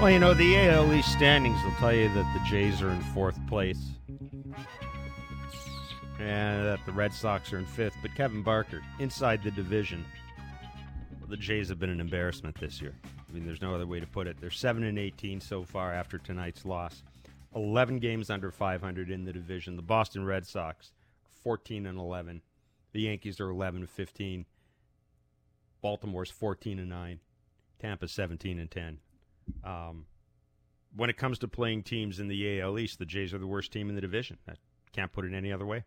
Well, you know, the AL East standings will tell you that the Jays are in fourth place and that the Red Sox are in fifth. But Kevin Barker, inside the division, the Jays have been an embarrassment this year. I mean, there's no other way to put it. They're 7 and 18 so far after tonight's loss. 11 games under 500 in the division. The Boston Red Sox 14 and 11. The Yankees are 11 and 15. Baltimore's 14 and 9. Tampa 17 and 10. Um, when it comes to playing teams in the AL East, the Jays are the worst team in the division. I can't put it any other way.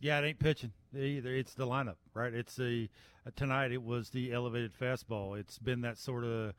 Yeah, it ain't pitching either. It's the lineup, right? It's the uh, tonight. It was the elevated fastball. It's been that sort of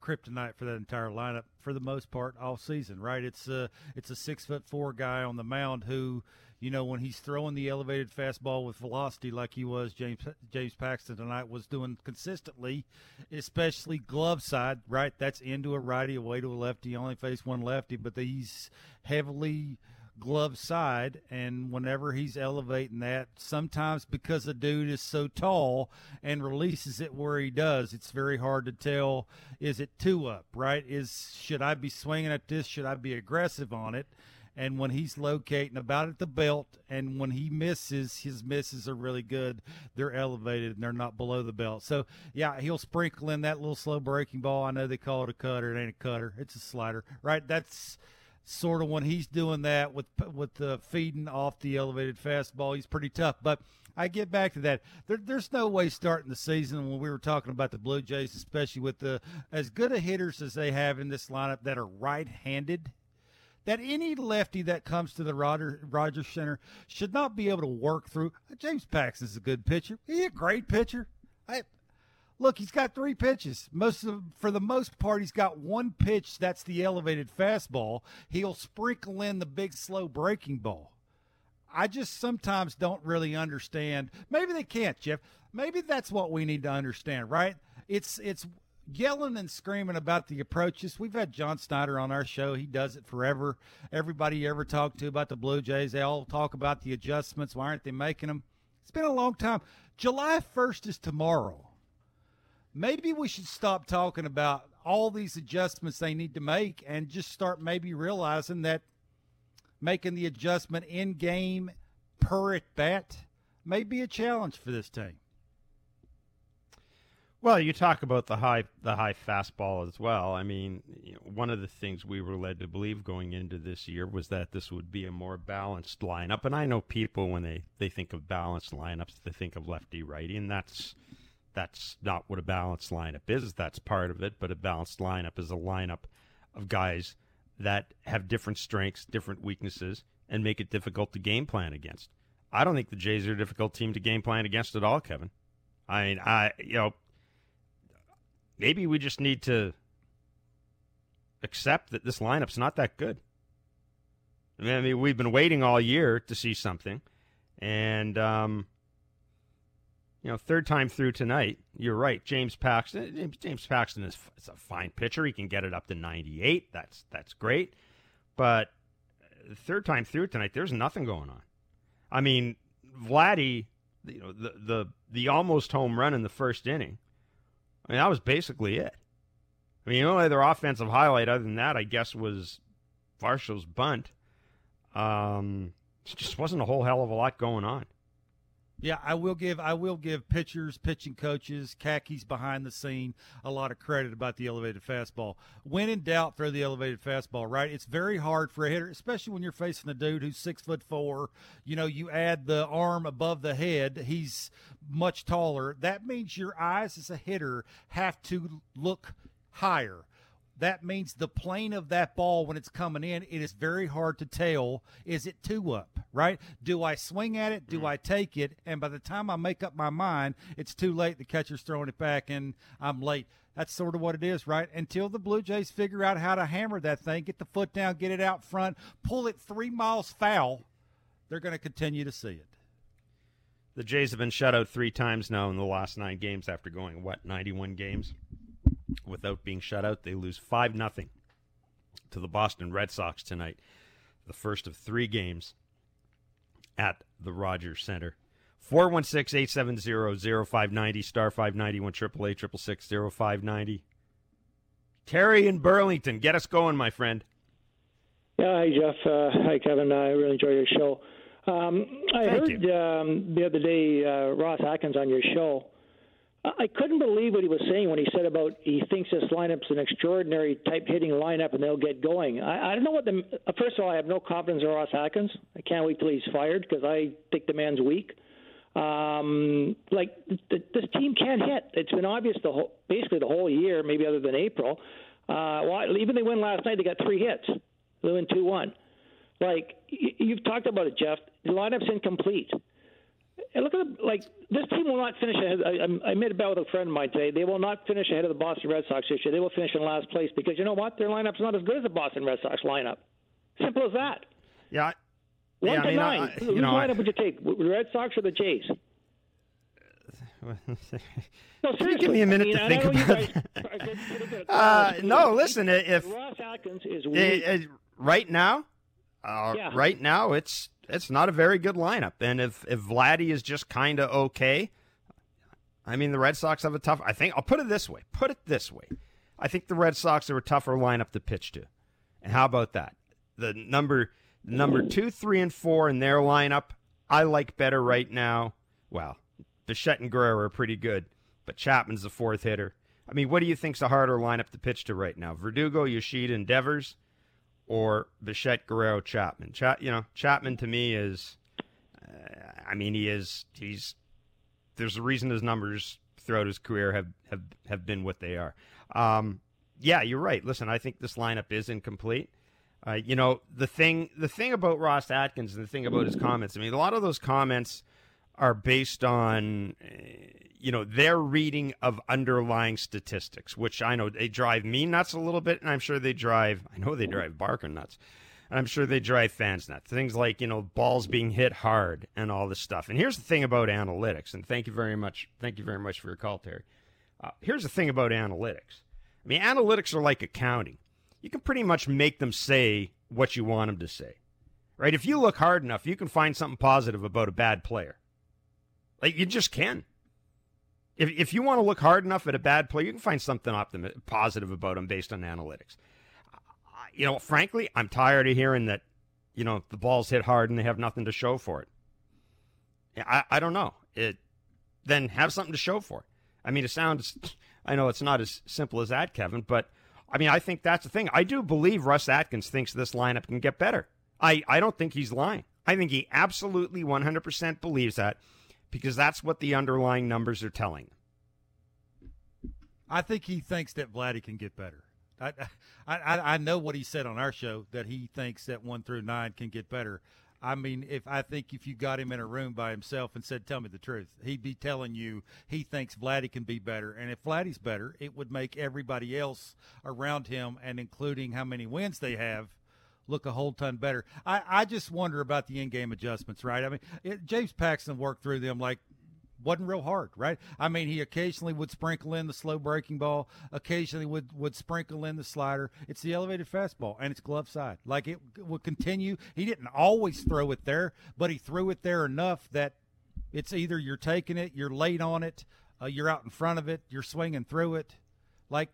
kryptonite for that entire lineup for the most part all season, right? It's a it's a six foot four guy on the mound who, you know, when he's throwing the elevated fastball with velocity like he was James James Paxton tonight was doing consistently, especially glove side, right? That's into a righty, away to a lefty. Only faced one lefty, but he's heavily glove side and whenever he's elevating that sometimes because the dude is so tall and releases it where he does it's very hard to tell is it two up right is should i be swinging at this should i be aggressive on it and when he's locating about at the belt and when he misses his misses are really good they're elevated and they're not below the belt so yeah he'll sprinkle in that little slow breaking ball i know they call it a cutter it ain't a cutter it's a slider right that's sort of when he's doing that with with the feeding off the elevated fastball, he's pretty tough. But I get back to that. There, there's no way starting the season when we were talking about the Blue Jays, especially with the as good a hitters as they have in this lineup that are right-handed. That any lefty that comes to the Roger, Rogers Center should not be able to work through. James Paxton's a good pitcher. He's a great pitcher. I, Look, he's got three pitches. Most of, for the most part, he's got one pitch. That's the elevated fastball. He'll sprinkle in the big slow breaking ball. I just sometimes don't really understand. Maybe they can't, Jeff. Maybe that's what we need to understand, right? It's it's yelling and screaming about the approaches. We've had John Schneider on our show. He does it forever. Everybody you ever talk to about the Blue Jays, they all talk about the adjustments. Why aren't they making them? It's been a long time. July 1st is tomorrow maybe we should stop talking about all these adjustments they need to make and just start maybe realizing that making the adjustment in game per at bat may be a challenge for this team. Well, you talk about the high the high fastball as well. I mean, you know, one of the things we were led to believe going into this year was that this would be a more balanced lineup. And I know people when they, they think of balanced lineups, they think of lefty righty, and that's that's not what a balanced lineup is. That's part of it, but a balanced lineup is a lineup of guys that have different strengths, different weaknesses, and make it difficult to game plan against. I don't think the Jays are a difficult team to game plan against at all, Kevin. I mean, I you know, maybe we just need to accept that this lineup's not that good. I mean, we've been waiting all year to see something, and um, you know, third time through tonight, you're right. James Paxton, James Paxton is, is a fine pitcher. He can get it up to 98. That's that's great. But third time through tonight, there's nothing going on. I mean, Vladdy, you know, the the the almost home run in the first inning. I mean, that was basically it. I mean, the only other offensive highlight other than that, I guess, was Varsho's bunt. Um, just wasn't a whole hell of a lot going on. Yeah, I will give I will give pitchers, pitching coaches, khakis behind the scene a lot of credit about the elevated fastball. When in doubt, throw the elevated fastball. Right? It's very hard for a hitter, especially when you're facing a dude who's six foot four. You know, you add the arm above the head. He's much taller. That means your eyes as a hitter have to look higher that means the plane of that ball when it's coming in, it is very hard to tell is it two up, right? Do I swing at it? Do mm. I take it? And by the time I make up my mind, it's too late. The catcher's throwing it back and I'm late. That's sort of what it is, right? Until the Blue Jays figure out how to hammer that thing, get the foot down, get it out front, pull it three miles foul, they're going to continue to see it. The Jays have been shut out three times now in the last nine games after going, what, 91 games? Without being shut out. They lose 5 nothing to the Boston Red Sox tonight, the first of three games at the Rogers Center. 416 870 0590, star 591, 888 590. Terry in Burlington, get us going, my friend. Yeah, hi Jeff. Uh, hi Kevin. I really enjoy your show. Um, I Thank heard um, the other day uh, Ross Atkins on your show. I couldn't believe what he was saying when he said about he thinks this lineup's an extraordinary type hitting lineup and they'll get going. I, I don't know what the. First of all, I have no confidence in Ross Atkins. I can't wait till he's fired because I think the man's weak. Um, like th- this team can't hit. It's been obvious the whole, basically the whole year, maybe other than April. Uh, well, even they win last night, they got three hits. They win two one. Like you've talked about it, Jeff. The lineup's incomplete. And look at the, like this team will not finish ahead. I, I made a bet with a friend of mine today. They will not finish ahead of the Boston Red Sox this year. They will finish in last place because you know what? Their lineup's not as good as the Boston Red Sox lineup. Simple as that. Yeah. One yeah, to I mean, nine. I, Whose know, lineup I, would you take? The Red Sox or the Jays? No, you give me a minute I to think I about guys that? are good- pretty good at Uh, no, listen, if Ross Atkins is weak. eh, right now, uh, Yeah. right now, it's it's not a very good lineup. And if if Vladdy is just kind of okay, I mean, the Red Sox have a tough. I think I'll put it this way. Put it this way. I think the Red Sox are a tougher lineup to pitch to. And how about that? The number number two, three, and four in their lineup, I like better right now. Well, Bichette and Guerrero are pretty good, but Chapman's the fourth hitter. I mean, what do you think's a harder lineup to pitch to right now? Verdugo, Yoshida, and Devers, or Bichette, Guerrero, Chapman? Cha- you know, Chapman to me is, uh, I mean, he is he's. There's a reason his numbers throughout his career have have have been what they are. Um, yeah, you're right. Listen, I think this lineup is incomplete. Uh, you know, the thing the thing about Ross Atkins and the thing about his comments. I mean, a lot of those comments are based on uh, you know their reading of underlying statistics, which I know they drive me nuts a little bit, and I'm sure they drive. I know they drive Barker nuts. And I'm sure they drive fans nuts. Things like, you know, balls being hit hard and all this stuff. And here's the thing about analytics, and thank you very much. Thank you very much for your call, Terry. Uh, here's the thing about analytics. I mean, analytics are like accounting. You can pretty much make them say what you want them to say, right? If you look hard enough, you can find something positive about a bad player. Like you just can. If if you want to look hard enough at a bad player, you can find something optimi- positive about him based on analytics. You know, frankly, I'm tired of hearing that. You know, the ball's hit hard and they have nothing to show for it. I I don't know. It then have something to show for it. I mean, it sounds. I know it's not as simple as that, Kevin, but I mean, I think that's the thing. I do believe Ross Atkins thinks this lineup can get better. I, I don't think he's lying. I think he absolutely 100% believes that because that's what the underlying numbers are telling. I think he thinks that Vladdy can get better. I, I I know what he said on our show that he thinks that one through nine can get better. I mean, if I think if you got him in a room by himself and said, "Tell me the truth," he'd be telling you he thinks Vladdy can be better. And if Vladdy's better, it would make everybody else around him, and including how many wins they have, look a whole ton better. I, I just wonder about the in-game adjustments, right? I mean, it, James Paxton worked through them like wasn't real hard, right? I mean, he occasionally would sprinkle in the slow breaking ball, occasionally would would sprinkle in the slider. It's the elevated fastball, and it's glove side. Like it would continue. He didn't always throw it there, but he threw it there enough that it's either you're taking it, you're late on it, uh, you're out in front of it, you're swinging through it. Like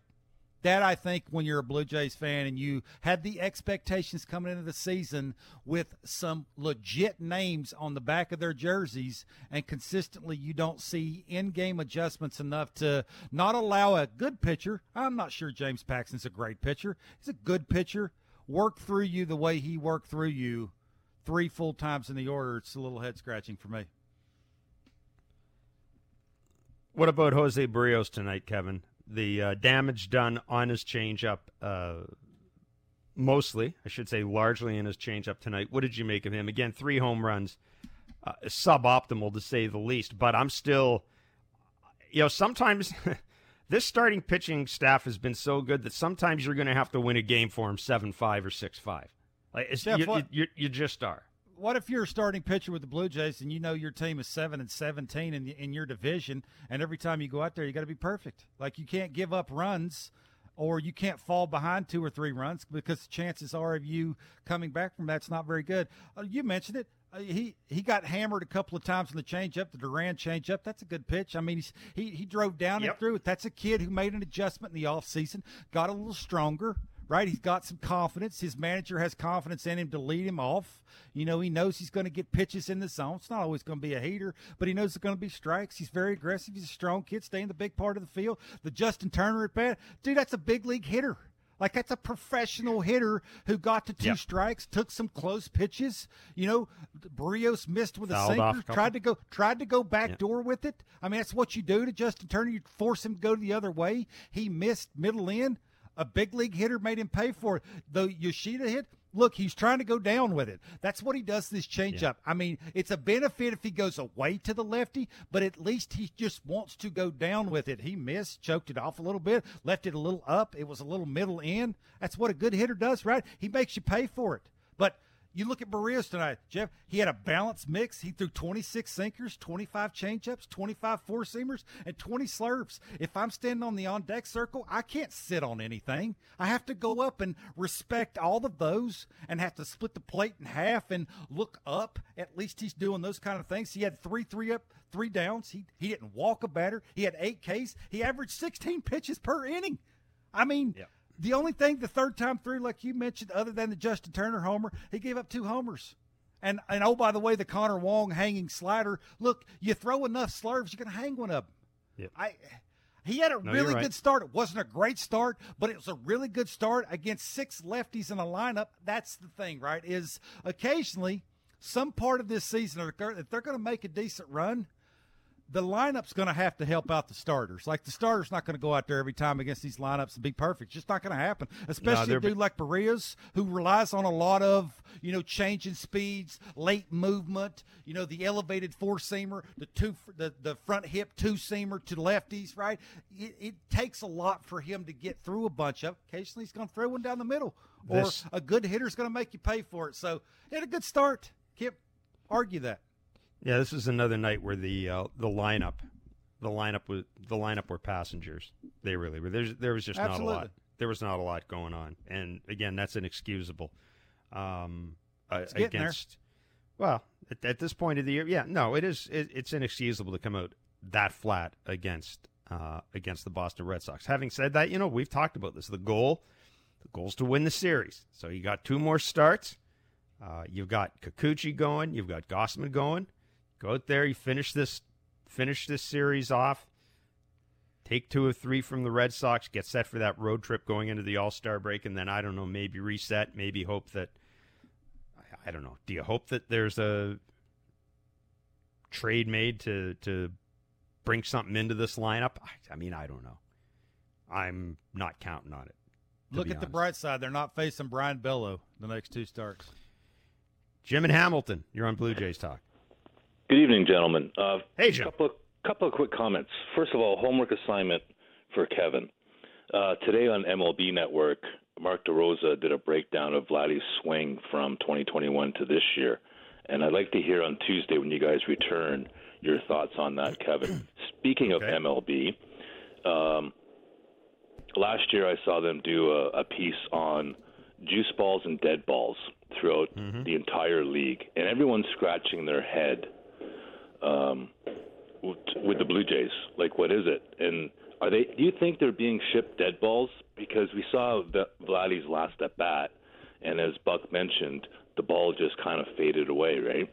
that, I think when you're a Blue Jays fan and you had the expectations coming into the season with some legit names on the back of their jerseys, and consistently you don't see in game adjustments enough to not allow a good pitcher. I'm not sure James Paxton's a great pitcher, he's a good pitcher. Work through you the way he worked through you three full times in the order. It's a little head scratching for me. What about José Berríos tonight, Kevin? The uh, damage done on his changeup, uh, mostly, I should say, largely in his changeup tonight. What did you make of him? Again, three home runs, uh, suboptimal to say the least. But I'm still, you know, sometimes this starting pitching staff has been so good that sometimes you're going to have to win a game for him seven five or six five. Like Jeff, you, what- you, you just are. What if you're a starting pitcher with the Blue Jays and you know your team is seven and seventeen in in your division, and every time you go out there, you got to be perfect. Like you can't give up runs, or you can't fall behind two or three runs because the chances are of you coming back from that's not very good. Uh, you mentioned it. Uh, he he got hammered a couple of times in the changeup, the Duran changeup. That's a good pitch. I mean, he's, he he drove down Yep. and through it. That's a kid who made an adjustment in the offseason, got a little stronger. Right, he's got some confidence. His manager has confidence in him to lead him off. You know, he knows he's going to get pitches in the zone. It's not always going to be a heater, but he knows it's going to be strikes. He's very aggressive. He's a strong kid, stay in the big part of the field. The Justin Turner at bat, dude, that's a big league hitter. Like that's a professional hitter who got to two Yep. strikes, took some close pitches. You know, Berríos missed with a Fouled sinker, a tried to go tried to go back Yeah. door with it. I mean, that's what you do to Justin Turner. You force him to go the other way. He missed middle in. A big league hitter made him pay for it. The Yoshida hit. Look, he's trying to go down with it. That's what he does this changeup. I mean, it's a benefit if he goes away to the lefty, but at least he just wants to go down with it. He missed, choked it off a little bit, left it a little up. It was a little middle in. That's what a good hitter does, right? He makes you pay for it. But you look at Berríos tonight, Jeff. He had a balanced mix. He threw 26 sinkers, 25 changeups, 25 four seamers, and 20 slurves. If I'm standing on the on deck circle, I can't sit on anything. I have to go up and respect all of those and have to split the plate in half and look up. At least he's doing those kind of things. He had three, three up, three downs. He he didn't walk a batter. He had eight Ks. He averaged 16 pitches per inning. I mean. Yeah. The only thing the third time through, like you mentioned, other than the Justin Turner homer, he gave up two homers. And and oh by the way, the Connor Wong hanging slider. Look, you throw enough slurves, you're gonna hang one of them. Yep. I he had a No, really right. good start. It wasn't a great start, but it was a really good start against six lefties in a lineup. That's the thing, right? Is occasionally some part of this season, if they're going to make a decent run, the lineup's going to have to help out the starters. Like the starter's not going to go out there every time against these lineups and be perfect. It's just not going to happen. Especially they're a dude like Berríos, who relies on a lot of you know changing speeds, late movement. You know the elevated four seamer, the two, the the front hip two seamer to lefties. Right. It, it takes a lot for him to get through a bunch of. Occasionally, he's going to throw one down the middle, or This- a good hitter's going to make you pay for it. So he had a good start. Can't argue that. Yeah, this is another night where the uh, the lineup, the lineup was the lineup were passengers. They really were. There's there was just not a lot. There was not a lot going on, and again, that's inexcusable. Um, It's against, well, at, at this point of the year, yeah, no, it is. It, it's inexcusable to come out that flat against uh, against the Boston Red Sox. Having said that, you know we've talked about this. The goal, the goal's to win the series. So you got two more starts. Uh, you've got Kikuchi going. You've got Gausman going. Go out there. You finish this. Finish this series off. Take two or three from the Red Sox. Get set for that road trip going into the All Star break, and then I don't know. Maybe reset. Maybe hope that. I- I don't know. Do you hope that there's a trade made to to bring something into this lineup? I, I mean, I don't know. I'm not counting on it. Look at the bright side. They're not facing Brayan Bello the next two starts. Jim and Hamilton, you're on Blue Jays talk. Good evening, gentlemen. Uh, Hey, Jim. Couple of, couple of quick comments. First of all, homework assignment for Kevin. Uh, today on MLB Network, Mark DeRosa did a breakdown of Vladdy's swing from 2021 to this year, and I'd like to hear on Tuesday when you guys return your thoughts on that, Kevin. Speaking of MLB, um, last year I saw them do a, a piece on juice balls and dead balls throughout the entire league, and everyone's scratching their head um, with, with the Blue Jays. Like, what is it? And are they? Do you think they're being shipped dead balls? Because we saw the, Vladdy's last at bat, and as Buck mentioned, the ball just kind of faded away, right?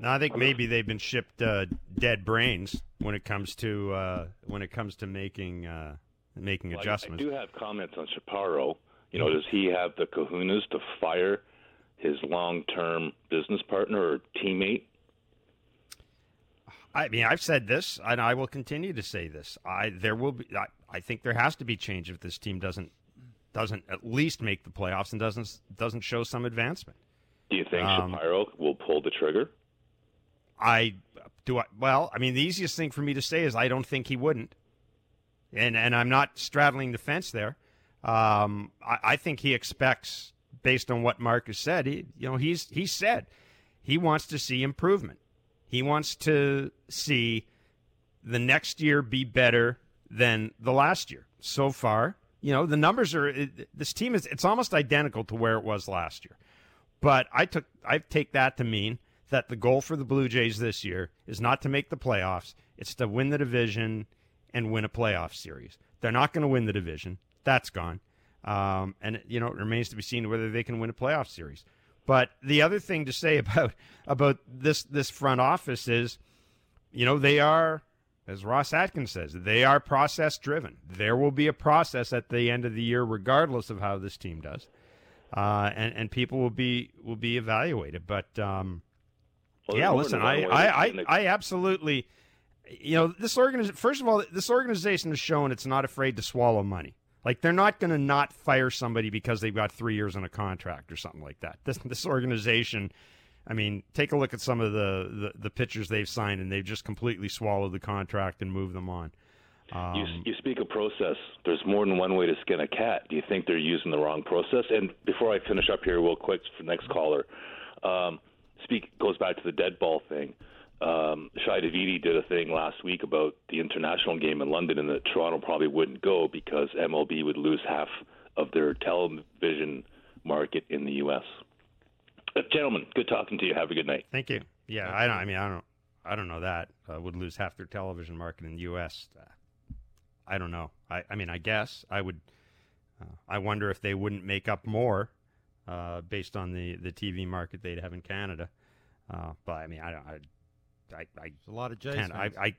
No, I think maybe they've been shipped uh, dead brains when it comes to uh, when it comes to making uh, making Well, I- adjustments. I do have comments on Shapiro. You know, does he have the kahunas to fire his long-term business partner or teammate? I mean, I've said this, and I will continue to say this. I there will be. I, I think there has to be change if this team doesn't doesn't at least make the playoffs and doesn't doesn't show some advancement. Do you think Um, Shapiro will pull the trigger? I do. I, well, I mean, the easiest thing for me to say is I don't think he wouldn't, and and I'm not straddling the fence there. Um, I, I think he expects, based on what Mark has said, he you know he's he said he wants to see improvement. He wants to see the next year be better than the last year. So far, you know, the numbers are it, this team is it's almost identical to where it was last year. But I took I take that to mean that the goal for the Blue Jays this year is not to make the playoffs, it's to win the division and win a playoff series. They're not going to win the division. That's gone. Um, and you know, it remains to be seen whether they can win a playoff series. But the other thing to say about about this this front office is, you know, they are, as Ross Atkins says, they are process driven. There will be a process at the end of the year, regardless of how this team does, uh, and and people will be will be evaluated. But um, well, yeah, listen, I I, I, I absolutely, you know, this organization. First of all, this organization has shown it's not afraid to swallow money. Like they're not going to not fire somebody because they've got three years on a contract or something like that. This this organization, I mean, take a look at some of the, the, the pitchers they've signed, and they've just completely swallowed the contract and moved them on. Um, you, you speak of process. There's more than one way to skin a cat. Do you think they're using the wrong process? And before I finish up here, real quick for next caller, um, speak goes back to the dead ball thing um, Shi Davidi did a thing last week about the international game in London, and that Toronto probably wouldn't go because MLB would lose half of their television market in the U.S. Uh, gentlemen, good talking to you. Have a good night. Thank you. Yeah, I don't. I mean, I don't. I don't know that uh, would lose half their television market in the U.S. Uh, I don't know. I, I mean, I guess I would. Uh, I wonder if they wouldn't make up more uh, based on the, the TV market they'd have in Canada. But I mean, I don't. I, I, I a lot of Jays. Can't, I, I,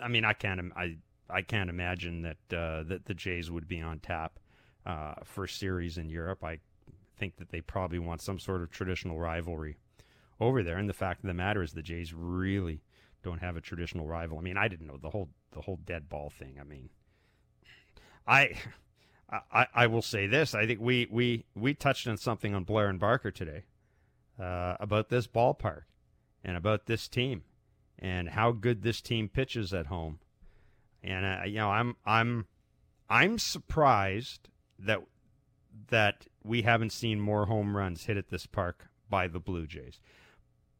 I mean, I can't. I, I can't imagine that uh, that the Jays would be on tap uh, for series in Europe. I think that they probably want some sort of traditional rivalry over there. And the fact of the matter is, the Jays really don't have a traditional rival. I mean, I didn't know the whole the whole dead ball thing. I mean, I. I, I will say this. I think we, we, we touched on something on Blair and Barker today uh, about this ballpark and about this team and how good this team pitches at home. And uh, you know, I'm I'm I'm surprised that that we haven't seen more home runs hit at this park by the Blue Jays.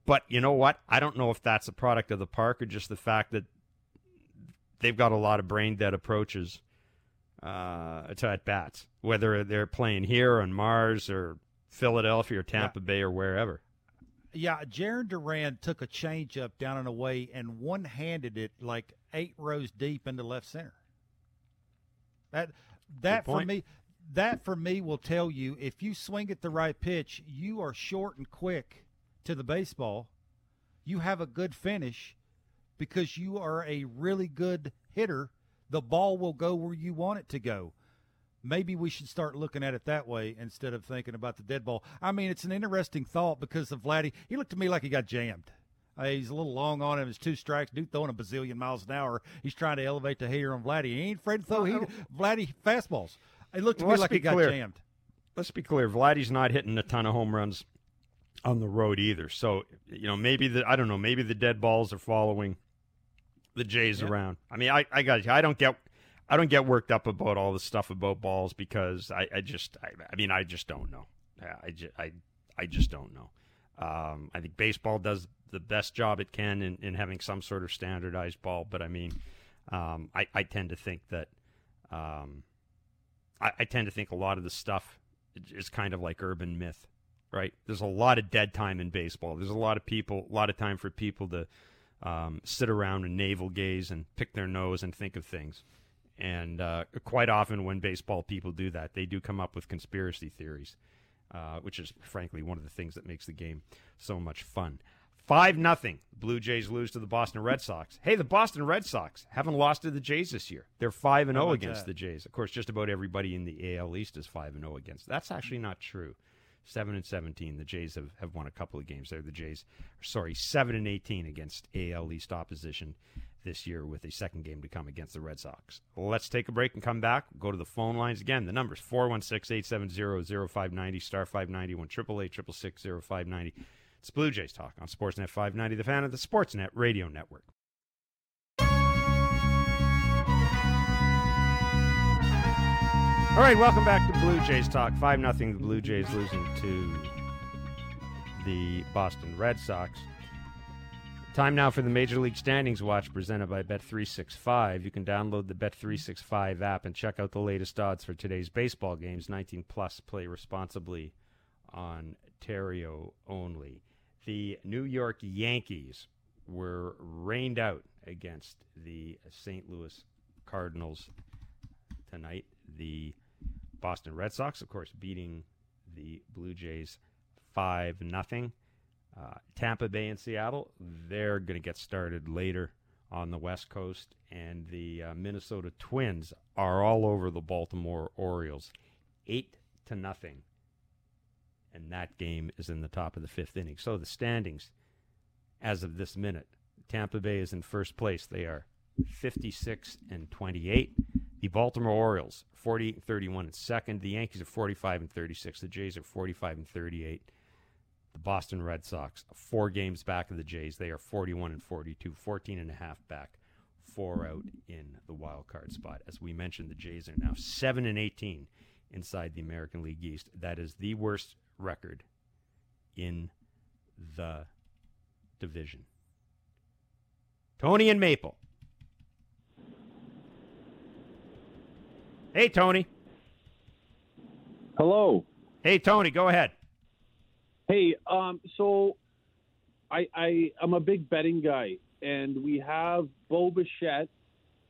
But you know what? I don't know if that's a product of the park or just the fact that they've got a lot of brain dead approaches uh, to at bats, whether they're playing here on Mars or Philadelphia or Tampa yeah. Bay or wherever. Yeah, Jarren Duran took a changeup down and away and one handed it like eight rows deep into left center. That that for me that for me will tell you if you swing at the right pitch, you are short and quick to the baseball. You have a good finish because you are a really good hitter. The ball will go where you want it to go maybe we should start looking at it that way instead of thinking about the dead ball. I mean, it's an interesting thought because of Vladdy. He looked to me like he got jammed. Uh, he's a little long on him. It's two strikes. Dude throwing a bazillion miles an hour. He's trying to elevate the hater on Vladdy. He ain't afraid to throw he, Vladdy fastballs. It looked to well, me like he got clear. jammed. Let's be clear. Vladdy's not hitting a ton of home runs on the road either. So you know, maybe the I don't know. Maybe the dead balls are following the Jays yeah. around. I mean, I I got I don't get I don't get worked up about all the stuff about balls because I, I just I, I, mean I just don't know. I just I I just don't know. Um, I think baseball does the best job it can in, in having some sort of standardized ball, but I mean, um, I, I tend to think that um, I, I tend to think a lot of the stuff is kind of like urban myth, right? There's a lot of dead time in baseball. There's a lot of people, a lot of time for people to um, sit around and navel gaze and pick their nose and think of things. And uh, quite often, when baseball people do that, they do come up with conspiracy theories, uh, which is frankly one of the things that makes the game so much fun. Five nothing. Blue Jays lose to the Boston Red Sox. Hey, the Boston Red Sox haven't lost to the Jays this year. They're five and zero oh against that? the Jays. Of course, just about everybody in the AL East is five and zero oh against. That's actually not true. Seven and seventeen. The Jays have, have won a couple of games. They're the Jays. Sorry, seven and eighteen against AL East opposition this year with a second game to come against the Red Sox. Let's take a break and come back. Go to the phone lines again. The number's 416 870 0590, star 590, 1 888 0590. It's Blue Jays Talk on Sportsnet 590, the fan of the Sportsnet Radio Network. All right, welcome back to Blue Jays Talk. 5 nothing. the Blue Jays losing to the Boston Red Sox. Time now for the Major League Standings Watch presented by Bet365. You can download the Bet365 app and check out the latest odds for today's baseball games. 19 plus, play responsibly, Ontario only. the New York Yankees were rained out against the St. Louis Cardinals tonight. The Boston Red Sox, of course, beating the Blue Jays 5 nothing. Uh, Tampa Bay and Seattle, they're going to get started later on the West Coast, and the uh, Minnesota Twins are all over the Baltimore Orioles, eight to nothing, and that game is in the top of the fifth inning. So the standings, as of this minute, Tampa Bay is in first place. They are 56 and 28. The Baltimore Orioles 48 and 31 in second. The Yankees are 45 and 36. The Jays are 45 and 38. The Boston Red Sox, four games back of the Jays. They are 41 and 42, 14 and a half back, four out in the wild card spot. As we mentioned, the Jays are now 7 and 18 inside the American League East. That is the worst record in the division. Tony and Maple. Hey, Tony. Hello. Hey, Tony, go ahead. Hey, um, so I, I I'm a big betting guy, and we have Bo Bichette,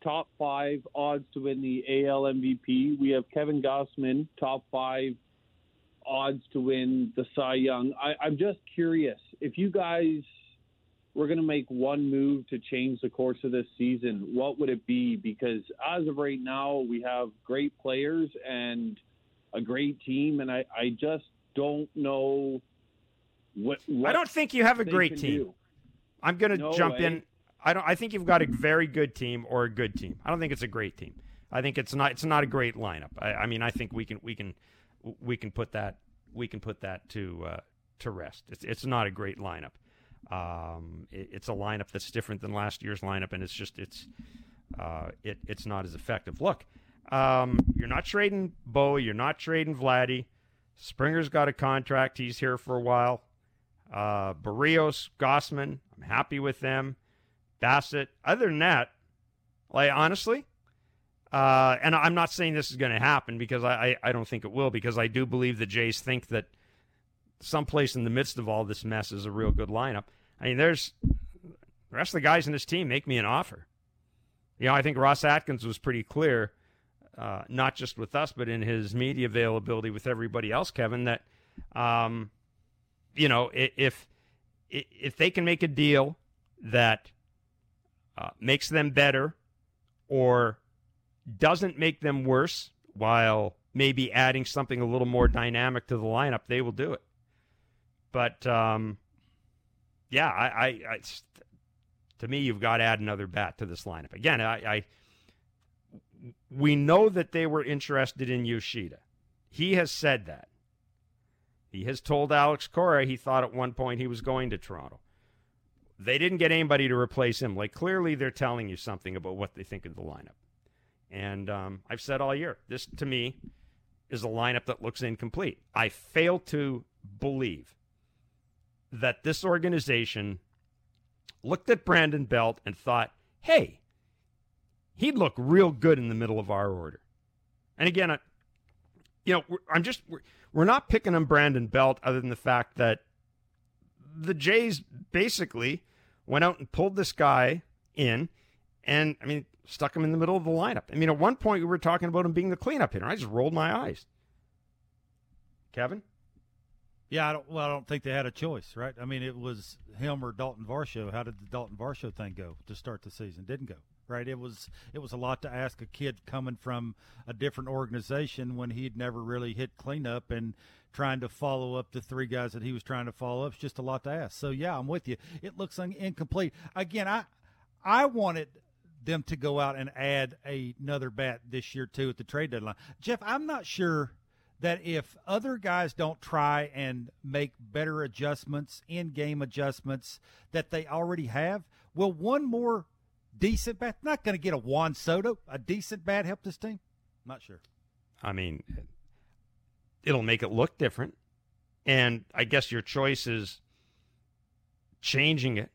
top five odds to win the AL MVP. We have Kevin Gausman, top five odds to win the Cy Young. I, I'm just curious if you guys were going to make one move to change the course of this season, what would it be? Because as of right now, we have great players and a great team, and I, I just don't know what, what I don't think you have a great team. do. I'm going to No jump way. in. I don't. I think you've got a very good team or a good team. I don't think it's a great team. I think it's not. It's not a great lineup. I, I mean, I think we can. We can. We can put that. We can put that to uh, to rest. It's. It's not a great lineup. Um, it, it's a lineup that's different than last year's lineup, and it's just. It's. Uh, it. It's not as effective. Look, um, you're not trading Bo. You're not trading Vladdy. Springer's got a contract. He's here for a while. Uh, Berríos, Gausman, I'm happy with them. Bassitt. Other than that, like honestly, uh, and I'm not saying this is going to happen because I, I, I don't think it will because I do believe the Jays think that someplace in the midst of all this mess is a real good lineup. I mean, there's the rest of the guys in this team make me an offer. You know, I think Ross Atkins was pretty clear, uh, not just with us, but in his media availability with everybody else, Kevin, that um, you know, if if they can make a deal that uh, makes them better or doesn't make them worse while maybe adding something a little more dynamic to the lineup, they will do it. But um, yeah, I, I, I to me, you've got to add another bat to this lineup. Again, I, I we know that they were interested in Yoshida. He has said that. He has told Alex Cora he thought at one point he was going to Toronto. They didn't get anybody to replace him. Like clearly, they're telling you something about what they think of the lineup. And um, I've said all year, this to me is a lineup that looks incomplete. I fail to believe that this organization looked at Brandon Belt and thought, "Hey, he'd look real good in the middle of our order." And again, I, you know, I'm just we're, not picking on Brandon Belt other than the fact that the Jays basically went out and pulled this guy in, and I mean, stuck him in the middle of the lineup. I mean, at one point we were talking about him being the cleanup hitter. I just rolled my eyes. Kevin, Yeah, I don't, well, I don't think they had a choice, right? I mean, it was him or Dalton Varsho. How did the Dalton Varsho thing go to start the season? Didn't go, right? It was it was a lot to ask a kid coming from a different organization when he'd never really hit cleanup and trying to follow up the three guys that he was trying to follow up. It's just a lot to ask. So yeah, I'm with you. It looks un- incomplete. Again, I I wanted them to go out and add another bat this year too at the trade deadline. Jeff, I'm not sure that if other guys don't try and make better adjustments, in game adjustments that they already have, will one more decent bat not going to get a Juan Soto, a decent bat help this team? Not sure. I mean, it'll make it look different. And I guess your choice is changing it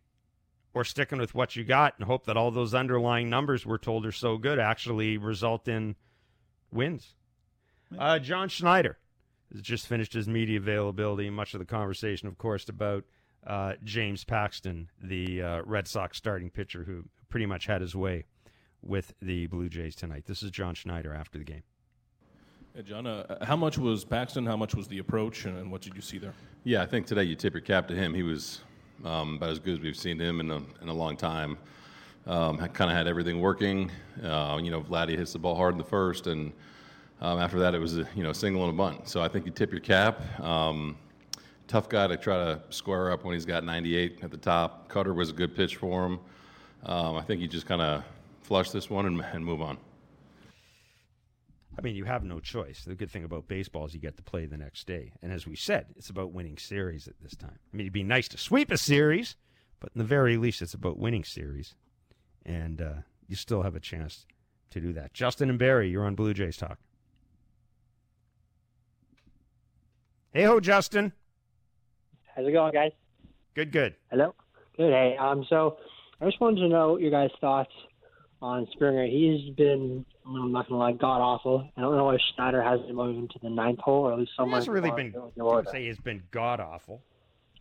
or sticking with what you got and hope that all those underlying numbers we're told are so good actually result in wins. Uh, John Schneider has just finished his media availability. Much of the conversation, of course, about uh, James Paxton, the uh, Red Sox starting pitcher who pretty much had his way with the Blue Jays tonight. This is John Schneider after the game. Hey, John, uh, how much was Paxton? How much was the approach, and, and, what did you see there? Yeah, I think today you tip your cap to him. He was um, about as good as we've seen him in a, in a long time. Um, kind of had everything working. Uh, you know, Vladdy hits the ball hard in the first, and um, after that, it was a, you know single and a bunt. So I think you tip your cap. Um, tough guy to try to square up when he's got 98 at the top. Cutter was a good pitch for him. Um, I think you just kind of flush this one and, and move on. I mean, you have no choice. The good thing about baseball is you get to play the next day. And as we said, it's about winning series at this time. I mean, it'd be nice to sweep a series, but in the very least, it's about winning series. And uh, you still have a chance to do that. Justin and Barrie, you're on Blue Jays Talk. Hey ho, Justin. How's it going, guys? Good, good. Hello. Good. Hey, um, so I just wanted to know your guys' thoughts on Springer. He's been, I'm not gonna lie, god awful. I don't know if Schneider hasn't moved him to the ninth hole, or at least someone. He hasn't really been. I would say he's been god awful.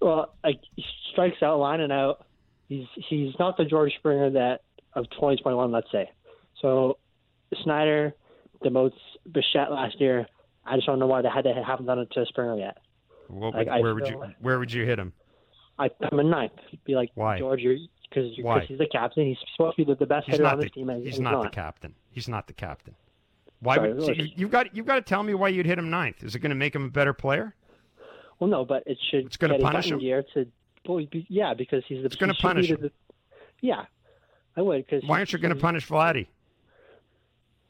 Well, like he strikes out, line and out. He's he's not the George Springer that of 2021, let's say. So Schneider demotes Bichette last year. I just don't know why they had to haven't done it to Springer yet. What, like, where would you like, Where would you hit him? I'm a ninth. Be like why? George, you're because he's the captain. He's supposed to be the, the best he's hitter on the, this team. he's, he's not, not, the captain. He's not the captain. Why Sorry, would you, you've got you've got to tell me why you'd hit him ninth? Is it going to make him a better player? Well, no, but it should. It's going to punish him. Year to, well, yeah, because he's the. It's going to punish him. The, yeah, I would. Because why aren't you going to punish Vladdy?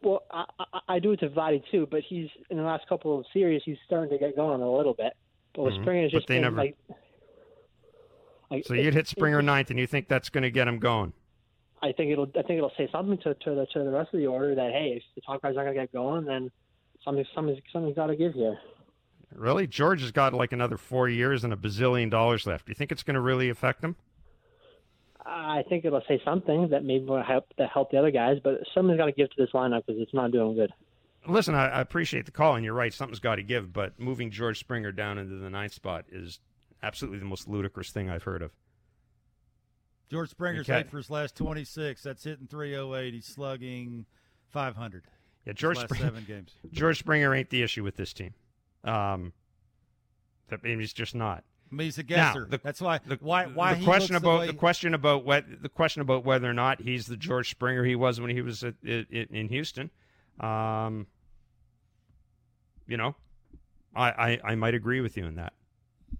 Well, I, I, I do it to Vladdy too, but he's in the last couple of series he's starting to get going a little bit. But with mm-hmm. Just but they never. Like, like, so you'd hit Springer ninth, and you think that's going to get him going? I think it'll. I think it'll say something to to the, to the rest of the order that hey, if the top guys aren't going to get going, then something something something's got to give here. Really, George has got like another four years and a bazillion dollars left. Do you think it's going to really affect him? I think it'll say something that maybe will help that help the other guys, but something's got to give to this lineup because it's not doing good. Listen, I, I appreciate the call, and you're right. Something's got to give, but moving George Springer down into the ninth spot is absolutely the most ludicrous thing I've heard of. George Springer's okay. for his last 26. That's hitting 308. He's slugging 500. Yeah, George Springer. Seven games. George Springer ain't the issue with this team. Um, that he's just not. I mean, he's a guesser. Now, the, That's why. The, why? Why? The question about the, the, question about what the question about whether or not he's the George Springer he was when he was at, in Houston. Um, you know, I, I I might agree with you in that.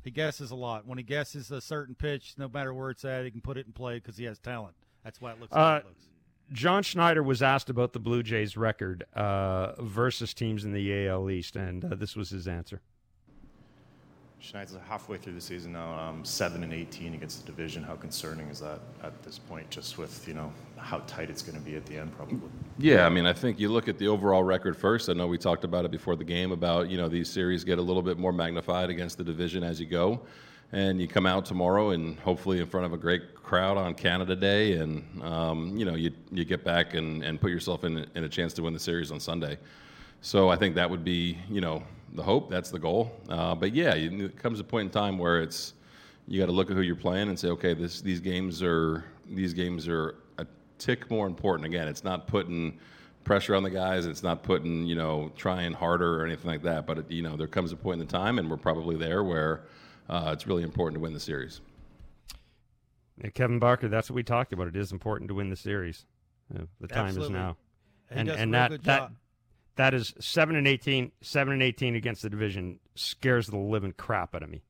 He guesses a lot. When he guesses a certain pitch, no matter where it's at, he can put it in play because he has talent. That's why it looks. Uh, it looks. John Schneider was asked about the Blue Jays' record uh, versus teams in the AL East, and uh, this was his answer. Schneider's halfway through the season now, um, seven and eighteen against the division. How concerning is that at this point? Just with you know how tight it's going to be at the end, probably. Yeah, I mean, I think you look at the overall record first. I know we talked about it before the game about you know these series get a little bit more magnified against the division as you go, and you come out tomorrow and hopefully in front of a great crowd on Canada Day, and um, you know you you get back and, and put yourself in in a chance to win the series on Sunday. So I think that would be you know the hope. That's the goal. Uh, but yeah, it comes a point in time where it's you got to look at who you're playing and say, okay, this these games are these games are a tick more important. Again, it's not putting pressure on the guys. It's not putting you know trying harder or anything like that. But it, you know there comes a point in the time, and we're probably there where uh, it's really important to win the series. Yeah, Kevin Barker, that's what we talked about. It is important to win the series. Uh, the time Absolutely. is now, and and that that that is seven and 18, 7 and eighteen against the division scares the living crap out of me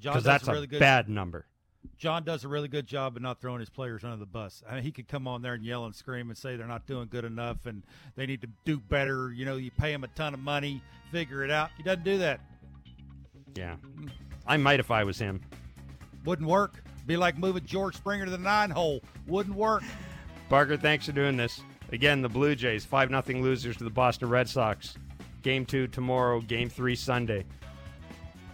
because that's a, really good, bad number. John does a really good job of not throwing his players under the bus. I mean, he could come on there and yell and scream and say they're not doing good enough and they need to do better. You know, you pay him a ton of money, figure it out. He doesn't do that. Yeah, I might if I was him. Wouldn't work. Be like moving George Springer to the nine hole. Wouldn't work. Barker, thanks for doing this. Again, the Blue Jays, 5 0 losers to the Boston Red Sox. Game two tomorrow, game three Sunday.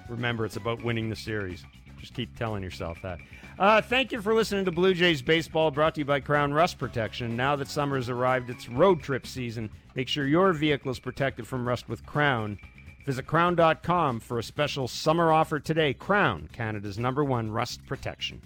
Remember, it's about winning the series. Just keep telling yourself that. Uh, thank you for listening to Blue Jays Baseball, brought to you by Crown Rust Protection. Now that summer has arrived, it's road trip season. Make sure your vehicle is protected from rust with Crown. Visit crown.com for a special summer offer today. Crown, Canada's number one rust protection.